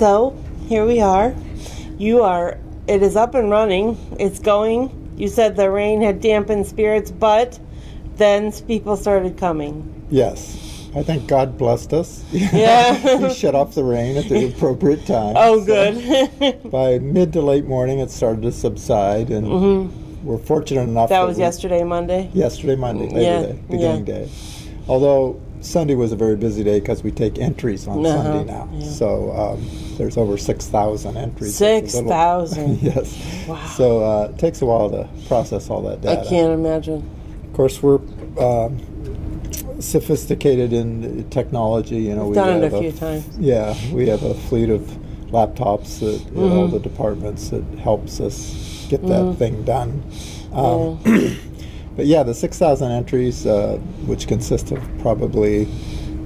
So here we are. You are. It is up and running. It's going. You said the rain had dampened spirits, but then people started coming. Yes. I think God blessed us. Yeah. he shut off the rain at the appropriate time. Oh, So good. by mid to late morning, it started to subside, and we're fortunate enough Mm-hmm. that was yesterday, Monday. yesterday, Monday, Labor Yeah, Day, beginning yeah. day. Although Sunday was a very busy day because we take entries on Uh-huh, Sunday now. yeah. So um, there's over 6,000 entries. It's a Six little- thousand. yes. Wow. So uh, it takes a while to process all that data. I can't imagine. Of course, we're um, sophisticated in technology. You know, We've we done it have a few times. Yeah, we have a fleet of laptops at, at all Mm-hmm. the departments that helps us get that thing done. Um, but yeah, the 6,000 entries, uh, which consist of probably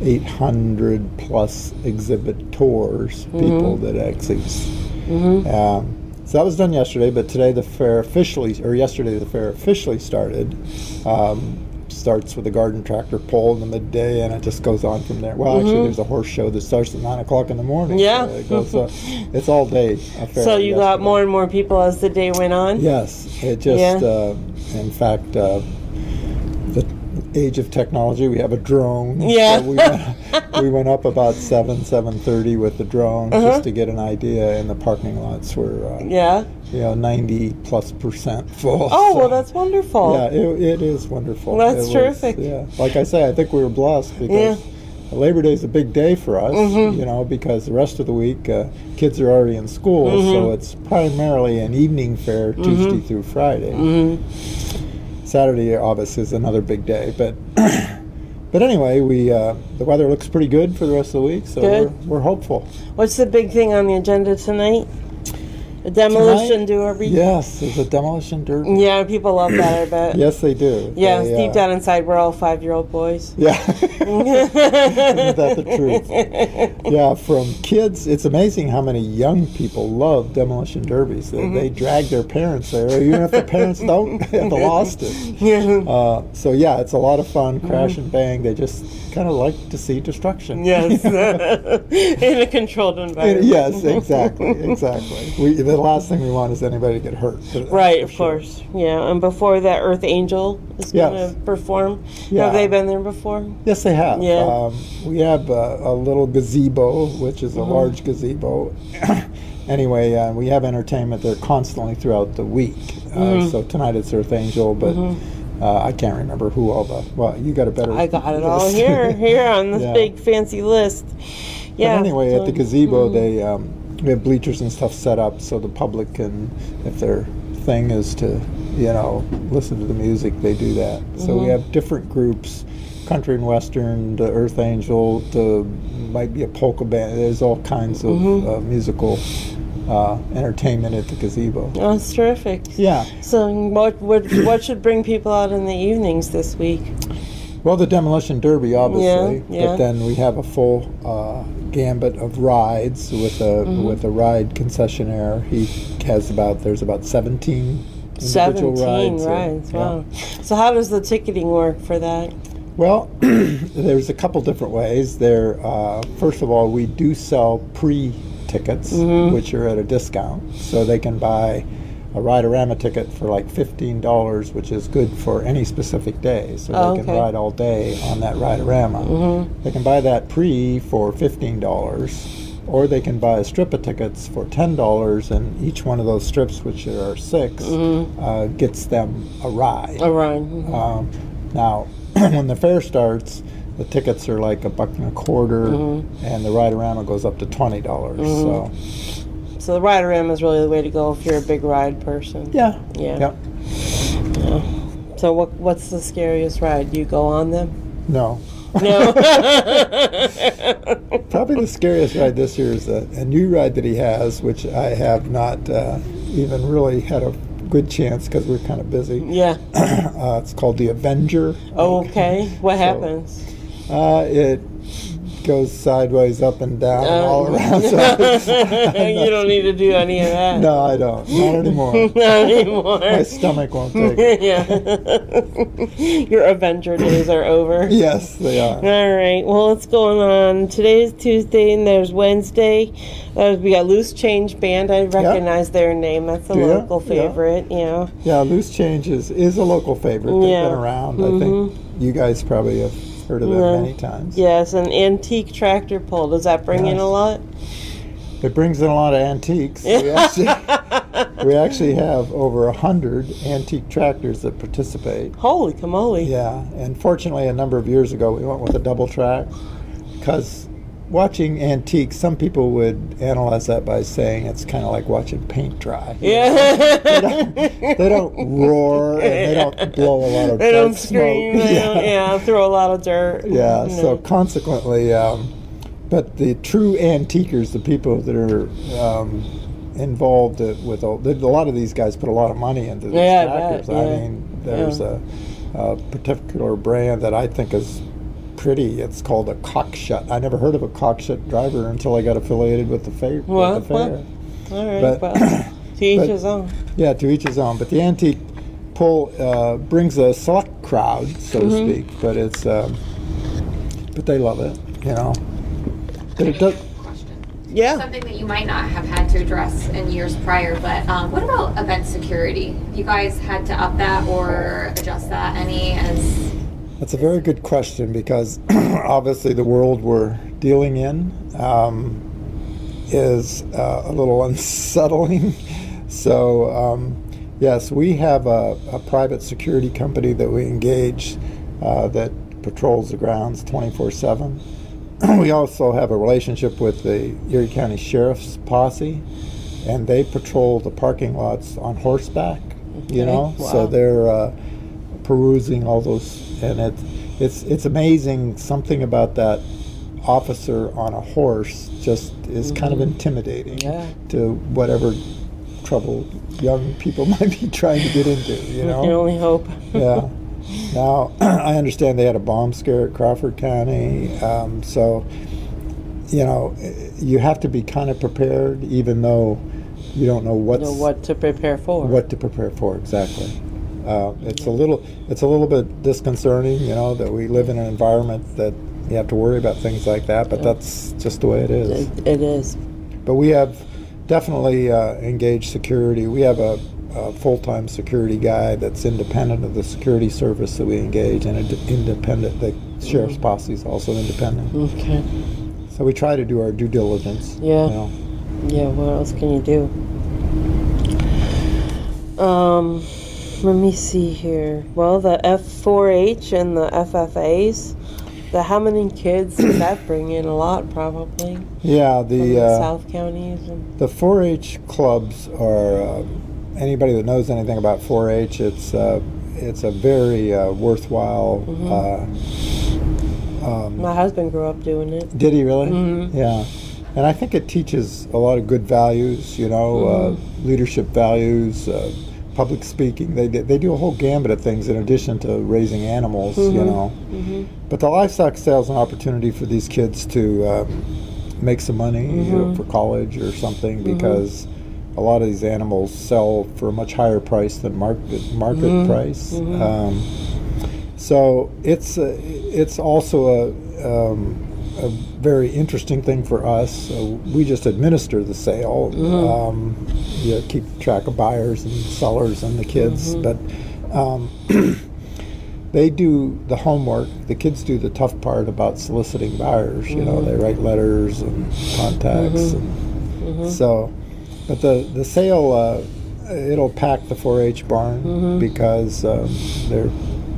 800 plus exhibit tours, people Mm-hmm. that actually. Um, so that was done yesterday, but today the fair officially, or yesterday the fair officially started. Um, starts with a garden tractor pull in the midday, and it just goes on from there. Well, actually, there's a horse show that starts at nine o'clock in the morning. Mm-hmm. Yeah. so it goes, uh, it's all day. So you got more and more people as the day went on. Yes, it just, Yeah. uh, in fact, uh, the age of technology, we have a drone. Yeah. So we, went, we went up about 7, 7.30 with the drone just to get an idea, and the parking lots were, uh, Uh-huh. Yeah. you know, 90 plus percent full. Oh So, well, that's wonderful. Yeah, it, it is wonderful. Well, that's It was- terrific. Yeah, like I say, I think we were blessed because Labor Day is a big day for us. Mm-hmm. You know, because the rest of the week uh, kids are already in school, Mm-hmm. so it's primarily an evening fair Tuesday through Friday. Mm-hmm. Saturday, obviously, is another big day, but. But anyway, we uh, the weather looks pretty good for the rest of the week, so we're, we're hopeful. What's the big thing on the agenda tonight? A demolition Tonight- derby. Yes, it's a demolition derby. Yeah, people love that. I bet. Yes, they do. Yeah, They, deep uh, down inside, we're all five-year-old boys. Yeah. Isn't that the truth? Yeah, from kids, it's amazing how many young people love demolition derbies. They, they drag their parents there, even if the parents don't, have lost it. Uh, so, yeah, it's a lot of fun, crash and bang. They just kind of like to see destruction. Yes, in a controlled environment. yes, exactly, exactly. We, the last thing we want is anybody to get hurt. Right, of sure. course. Yeah, and before that, Earth Angel is going to perform. Yeah. Have they been there before? Yes, they have. Yeah. Um, we have uh, a little gazebo, which is a Mm-hmm. large gazebo. anyway, uh, we have entertainment there constantly throughout the week. Uh, Mm-hmm. So tonight it's Earth Angel, but uh, I can't remember who all the. Well, you got a better. I got it all here, here on this Yeah. big fancy list. Yeah. But anyway, so- at the gazebo, they um, we have bleachers and stuff set up so the public can, if their thing is to, you know, listen to the music, they do that. So Mm-hmm. we have different groups, country and western, the Earth Angel, the might be a polka band. There's all kinds of Mm-hmm. uh, musical uh, entertainment at the gazebo. Oh, that's terrific. Yeah. So, what would what should bring people out in the evenings this week? Well, the demolition derby, obviously, Yeah, yeah. but then we have a full uh, gambit of rides with a Mm-hmm. with a ride concessionaire. He has about there's about seventeen individual Seventeen rides. rides. Yeah. Wow. So, how does the ticketing work for that? Well, there's a couple different ways. There, uh, first of all, we do sell pre tickets, Mm-hmm. which are at a discount, so they can buy a Riderama ticket for like fifteen dollars, which is good for any specific day. So Oh, they can okay. ride all day on that Riderama. Mm-hmm. They can buy that pre for fifteen dollars, or they can buy a strip of tickets for ten dollars, and each one of those strips, which there are 6 uh, gets them a ride. Mm-hmm. A ride. Mhm. Um, now, when the fair starts, the tickets are like a buck and a quarter, Mm-hmm. and the Riderama goes up to twenty dollars. So, So, the Riderama is really the way to go if you're a big ride person. yeah, Yeah. Yep. So, what what's the scariest ride? Do you go on them? No, No. probably the scariest ride this year is a, a new ride that he has, which I have not uh, even really had a good chance because we're kind of busy. yeah. Uh, it's called the Avenger. Okay. What So- happens? Uh, it goes sideways, up and down, and all Um, around. So you don't need to do any of that. no, I don't. Not anymore. Not anymore. My stomach won't take it. yeah. Your Avenger days are over. Yes, they are. All right. Well, what's going on? Today's Tuesday and there's Wednesday. Uh, we got Loose Change Band. I recognize their name. That's a local Yeah. favorite. Yeah. Yeah, Loose Change is, is a local favorite. They've Yeah. been around. I think you guys probably have heard of Yeah. many times. Yes, an antique tractor pull. Does that bring in a lot? It brings in a lot of antiques. We actually, we actually have over a hundred antique tractors that participate. Holy camole. Yeah, and fortunately, a number of years ago, we went with a double track because watching antiques, some people would analyze that by saying it's kind of like watching paint dry. Yeah. They don't roar and they don't blow a lot of They don't scream. smoke. They don't, yeah, throw a lot of dirt. Yeah, you so consequently, um, but the true antiquers, the people that are um, involved with all, a lot of these guys put a lot of money into these Yeah, I bet, I yeah. mean, there's Yeah. a, a particular brand that I think is pretty. It's called a Cockshutt. I never heard of a Cockshutt driver until I got affiliated with the, fa- Well, with the well. fair. All right. but- well, to each but- his own. Yeah, to each his own. But the antique pull uh, brings a select crowd, so Mm-hmm. to speak. But it's, um, but they love it, you know. But it does. question. Yeah. Something that you might not have had to address in years prior, but um, what about event security? You guys had to up that or adjust that any as That's a very good question because obviously the world we're dealing in um, is uh, a little unsettling. So, um, yes, we have a, a private security company that we engage uh, that patrols the grounds 24 7. We also have a relationship with the Erie County Sheriff's Posse, and they patrol the parking lots on horseback. You Okay, know, wow. so they're uh, perusing all those, and it, it's it's amazing. Something about that officer on a horse just is kind of intimidating Mm-hmm. Yeah. to whatever trouble young people might be trying to get into. You know, only hope. yeah. Now, I understand they had a bomb scare at Crawford County, um, so you know you have to be kind of prepared, even though you don't know what's know what to prepare for. what to prepare for exactly. Uh, it's a little it's a little bit disconcerting, you know, that we live in an environment that you have to worry about things like that, but that's just the way it is. It, it is. But we have definitely uh, engaged security. We have a, a full-time security guy that's independent of the security service that we engage, and ind- independent. The sheriff's posse is also independent. Okay. So we try to do our due diligence. Yeah. You know. Yeah, what else can you do? Um, let me see here. Well, the F4H and the FFAs. The how many kids did that bring in? A lot, probably. Yeah. The the uh, South counties. And, The 4-H clubs are uh, anybody that knows anything about 4-H. It's uh, it's a very uh, worthwhile. Uh, um, my husband grew up doing it. did he really? Mhm. Yeah, and I think it teaches a lot of good values. You know, uh, leadership values. Public speaking, they do- they do a whole gambit of things in addition to raising animals, you know. But the livestock sales an opportunity for these kids to um, make some money you know, for college or something because a lot of these animals sell for a much higher price than market market price. Um, so it's a, it's also a, um, a very interesting thing for us. So we just administer the sale. Um, you know, keep track of buyers and sellers and the kids, but. Um, they do the homework. The kids do the tough part about soliciting buyers. You know, they write letters and contacts, and so. But the the sale, uh, it'll pack the 4-H barn because um, there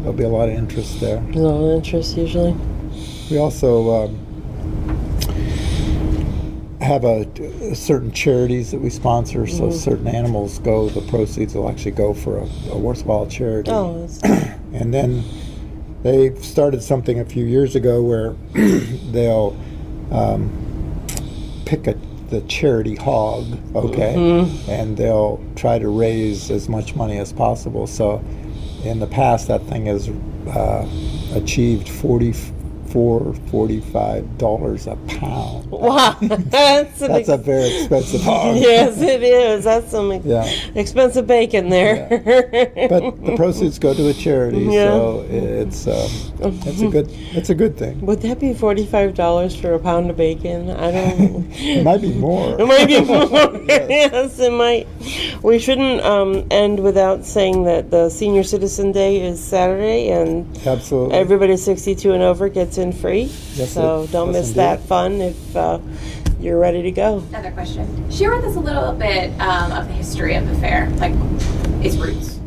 there'll be a lot of interest there. There's of interest usually. We also um, have a, a certain charities that we sponsor, so certain animals go. The proceeds will actually go for a, a worthwhile charity. Oh, And then they started something a few years ago where they'll um, pick a, the charity hog, okay, and they'll try to raise as much money as possible. So in the past, that thing has uh, achieved 40, 44 45 dollars a pound. Wow, that's That's a very expensive hog. yes, it is. That's some ex- Yeah. expensive bacon there. But the proceeds go to a charity, Yeah. so it's um, it's a good it's a good thing. Would that be forty-five dollars for a pound of bacon? I don't. It might be more. It might be more. yes, it might. We shouldn't um, end without saying that the Senior Citizen Day is Saturday, and Absolutely. everybody 62 and over gets in free. Yes, so it- don't yes, miss indeed. that fun if uh, you're ready to go. Another question. Share with us a little bit um, of the history of the fair, like its roots.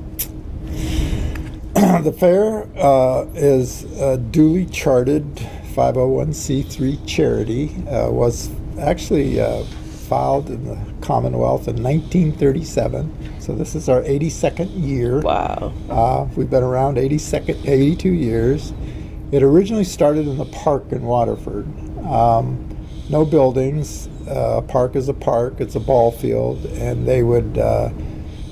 the fair uh, is a duly charted 501c3 charity. Uh, was actually uh, filed in the Commonwealth in 1937. So this is our 82nd year. Wow. Uh, we've been around 82nd, 82 years. It originally started in the park in Waterford. Um, no buildings. Uh, a park is a park. It's a ball field, and they would. Uh,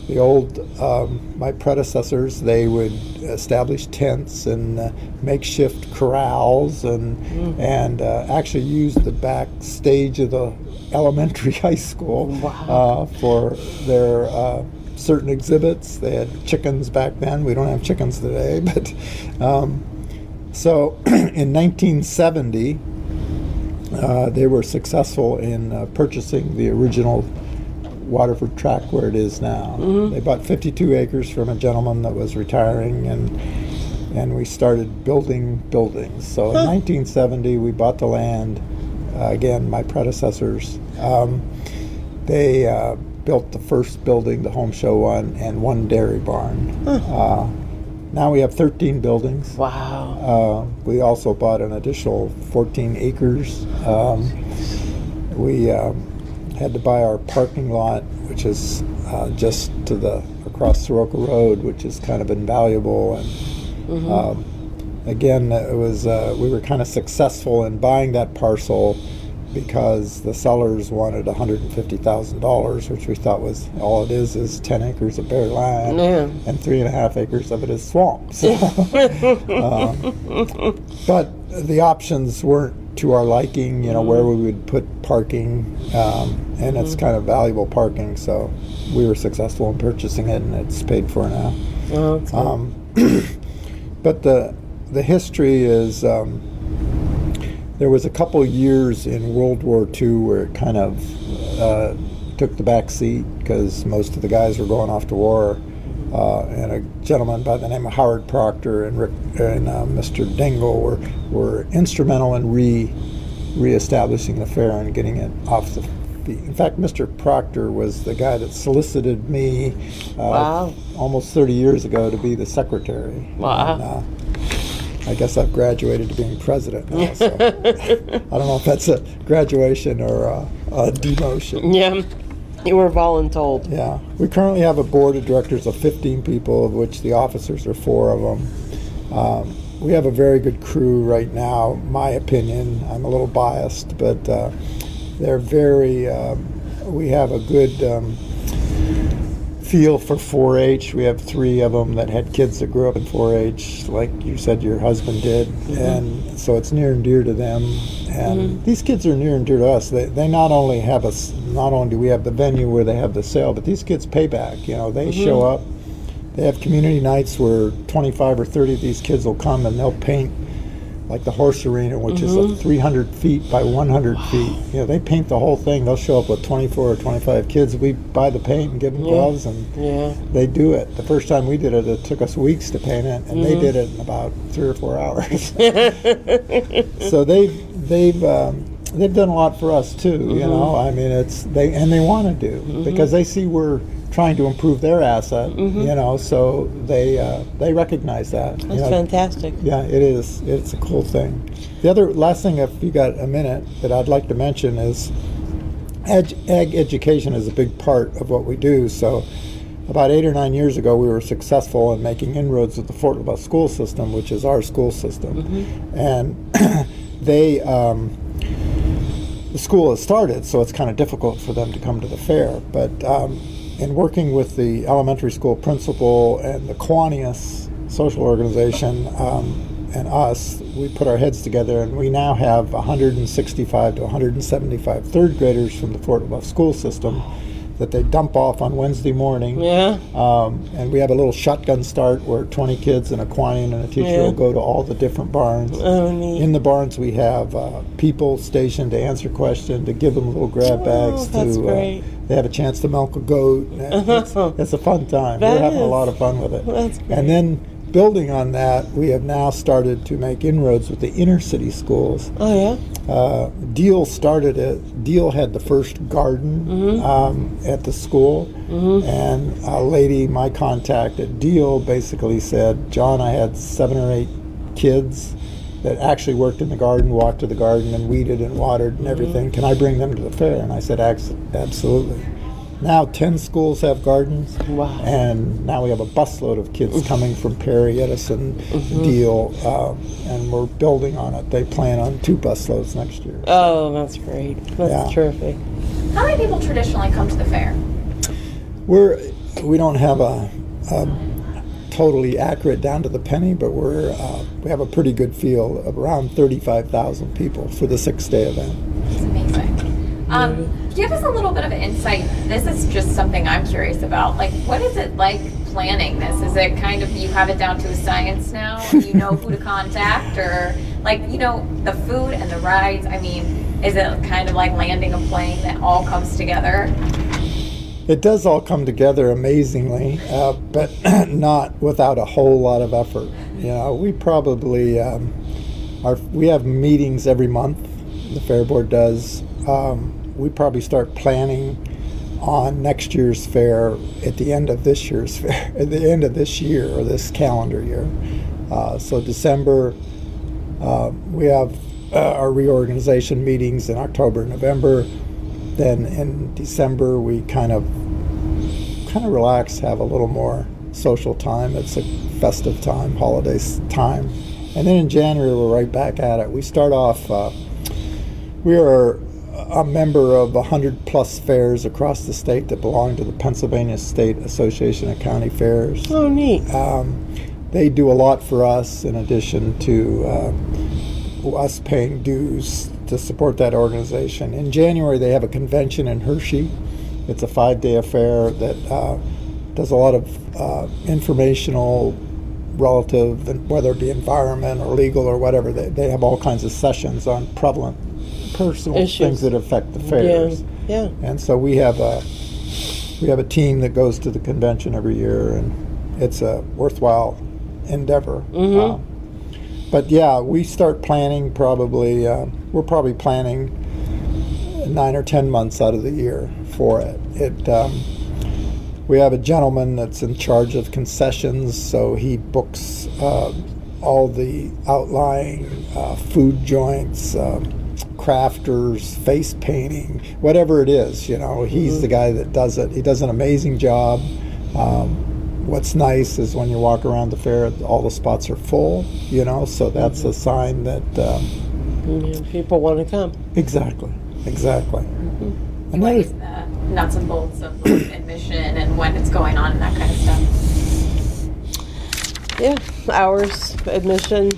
the old, um, my predecessors, they would establish tents and uh, makeshift corrals, and and uh, actually use the back stage of the elementary high school uh, for their uh, certain exhibits. They had chickens back then. We don't have chickens today, but um, so in 1970, uh, they were successful in uh, purchasing the original Waterford track where it is now. They bought 52 acres from a gentleman that was retiring, and and we started building buildings. So in 1970, we bought the land. Uh, again, my predecessors. Um, they uh, built the first building, the home show one, and one dairy barn. Uh, now we have 13 buildings. Wow. Uh, we also bought an additional 14 acres. Um, we um, had to buy our parking lot, which is uh, just to the across Soroka Road, which is kind of invaluable. And um, again, it was uh, we were kind of successful in buying that parcel because the sellers wanted $150,000, which we thought was all it is is 10 acres of bare land Yeah. and three and a half acres of it is swamp. So, um, but the options weren't to our liking, you know, where we would put parking, um, and it's kind of valuable parking. So we were successful in purchasing it, and it's paid for now. Oh. Um, but the the history is um, there was a couple years in World War II where it kind of uh, took the back seat because most of the guys were going off to war. Uh, and a gentleman by the name of Howard Proctor and Rick and uh, Mr. Dingle were, were instrumental in re reestablishing the fair and getting it off the feet. In fact, Mr. Proctor was the guy that solicited me uh, Wow. almost 30 years ago to be the secretary. Wow. And, uh, I guess I've graduated to being president now. So I don't know if that's a graduation or a, a demotion. yeah. You were voluntold. Yeah. We currently have a board of directors of 15 people, of which the officers are four of them. Um, we have a very good crew right now, my opinion. I'm a little biased, but uh, they're very, um, we have a good um, feel for 4-H. We have three of them that had kids that grew up in 4-H, like you said your husband did, mm-hmm. and so it's near and dear to them. And mm-hmm. these kids are near and dear to us. They, they not only have us, not only do we have the venue where they have the sale, but these kids pay back. You know, they show mm-hmm. up. They have community nights where 25 or 30 of these kids will come and they'll paint like the horse arena, which is a mm-hmm. 300 feet by 100 feet. You know, they paint the whole thing. They'll show up with 24 or 25 kids. We buy the paint and give them gloves, and Yeah. they do it. The first time we did it, it took us weeks to paint it, and they mm-hmm. did it in about three or four hours. so they've they've um, they've done a lot for us too. You mm-hmm. know, I mean, it's they and they want to do because they see we're trying to improve their asset. You know, so they uh, they recognize that. you That's know. fantastic. Yeah, it is. It's a cool thing. The other last thing, if you got a minute, that I'd like to mention is ed- ag education is a big part of what we do. So, about eight or nine years ago, we were successful in making inroads with the Fort LeBoeuf school system, which is our school system, and they. Um, the school has started, so it's kind of difficult for them to come to the fair. But um, in working with the elementary school principal and the Kiwanis social organization um, and us, we put our heads together, and we now have 165 to 175 third graders from the Fort LeBoeuf school system that they dump off on Wednesday morning. Yeah. Um, and we have a little shotgun start where 20 kids and a quine and a teacher Yeah. will go to all the different barns. Oh, neat. In the barns, we have uh, people stationed to answer questions, to give them little grab Oh, bags. that's to great. Uh, they have a chance to milk a goat. and It's, it's a fun time. That We're having a lot of fun with it. And then building on that, we have now started to make inroads with the inner city schools. oh, yeah. Uh, Diehl started it. Diehl had the first garden Mm-hmm. um, at the school, and a lady, my contact at Diehl, basically said, "John, I had seven or eight kids that actually worked in the garden, walked to the garden, and weeded and watered Mm-hmm. and everything. Can I bring them to the fair?" And I said, "Absolutely." Now ten schools have gardens, Wow. and now we have a busload of kids coming from Perry, Edison, Diehl, um, and we're building on it. They plan on two busloads next year. Oh, that's great. That's Yeah. terrific. How many people traditionally come to the fair? We're we don't have a, a totally accurate down to the penny, but we're uh, we have a pretty good feel of around thirty five thousand people for the six day event. It's amazing. Um, give us a little bit of insight. This is just something I'm curious about. Like, what is it like planning this? Is it kind of you have it down to a science now? You know who to contact, or like you know the food and the rides. I mean, is it kind of like landing a plane that all comes together? It does all come together amazingly, uh, but not without a whole lot of effort. You know, we probably um, our we have meetings every month. The fair board does. Um, we probably start planning on next year's fair at the end of this year's fair, at the end of this year or this calendar year. Uh, so December, uh, we have uh, our reorganization meetings in October, November. Then in December, we kind of kind of relax, have a little more social time. It's a festive time, holidays time, and then in January we're right back at it. We start off. Uh, we are a member of 100 plus fairs across the state that belong to the Pennsylvania State Association of County Fairs. Oh, neat. Um, they do a lot for us in addition to uh, us paying dues to support that organization. In January, they have a convention in Hershey. It's a five day affair that uh, does a lot of uh, informational relative, whether it be environment or legal or whatever. They, they have all kinds of sessions on prevalent personal Issues. things that affect the fairs. Yeah. Yeah. And so we have a we have a team that goes to the convention every year, and it's a worthwhile endeavor. Mhm. Um, but yeah, we start planning probably. Uh, we're probably planning nine or ten months out of the year for it. It. Um, we have a gentleman that's in charge of concessions, so he books uh, all the outlying uh, food joints, um, crafters, face painting, whatever it is. You know, he's the guy that does it. He does an amazing job. Um, what's nice is when you walk around the fair, all the spots are full. You know, so that's a sign that um, Yeah, People want to come. exactly, exactly. What Another is the nuts and bolts of like, admission and when it's going on and that kind of stuff? Yeah. Hours, admission.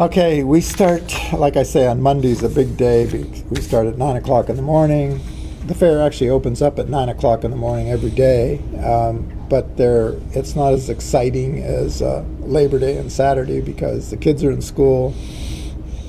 Okay, we start, like I say, on Monday's a big day. We- We start at 9 o'clock in the morning. The fair actually opens up at 9 o'clock in the morning every day, um, but there, it's not as exciting as uh, Labor Day and Saturday because the kids are in school.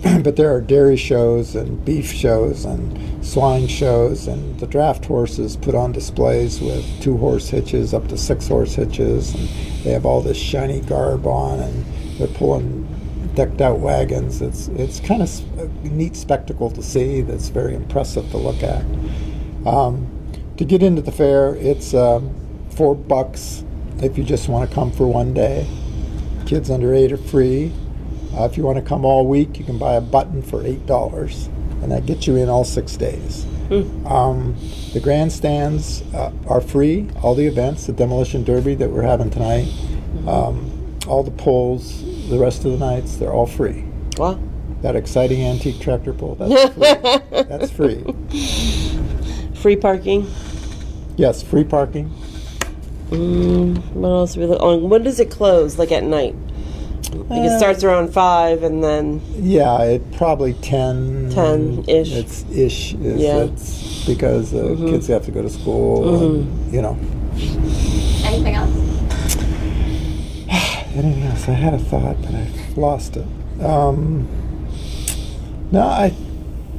but there are dairy shows and beef shows and swine shows, and the draft horses put on displays with two horse hitches up to six horse hitches, and they have all this shiny garb on, and they're pulling decked out wagons. It's it's kind of a neat spectacle to see. That's very impressive to look at. Um, to get into the fair, it's um, four bucks if you just want to come for one day. Kids under eight are free. Uh, if you want to come all week, you can buy a button for eight dollars, and that gets you in all six days. Um, the grandstands uh, are free. All the events, the demolition derby that we're having tonight, um, all the pulls, the rest of the nights, they're all free. Wow. That exciting antique tractor pull, that's free. that's free. Free parking. Yes, free parking. Mm, what else? Are we look- oh, when does it close? Like at night? Like it starts around five, and then Yeah, it probably 10. 10-ish. It's ish. Is Yeah. It's because uh, kids have to go to school. And, you know. Anything else? Anything else? I had a thought, but I've lost it. Um, no, I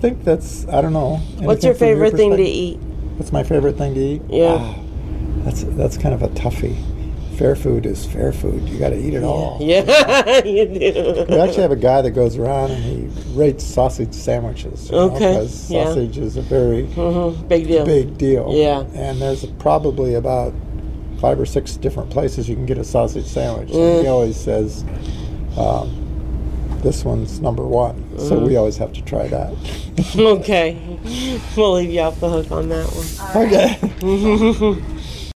think that's, I don't know. what's your from favorite thing to eat? What's my favorite thing to eat? Yeah. Ah, that's, that's kind of a toughie. Fair food is fair food. You got to eat it all. Yeah, you do. We actually have a guy that goes around and he rates sausage sandwiches. Okay, Because yeah. sausage is a very Mhm, Big deal. big deal. Yeah. And there's probably about five or six different places you can get a sausage sandwich. Mm. And he always says, um, this one's number one. So Mm. we always have to try that. Okay, we'll leave you off the hook on that one. Right. Okay.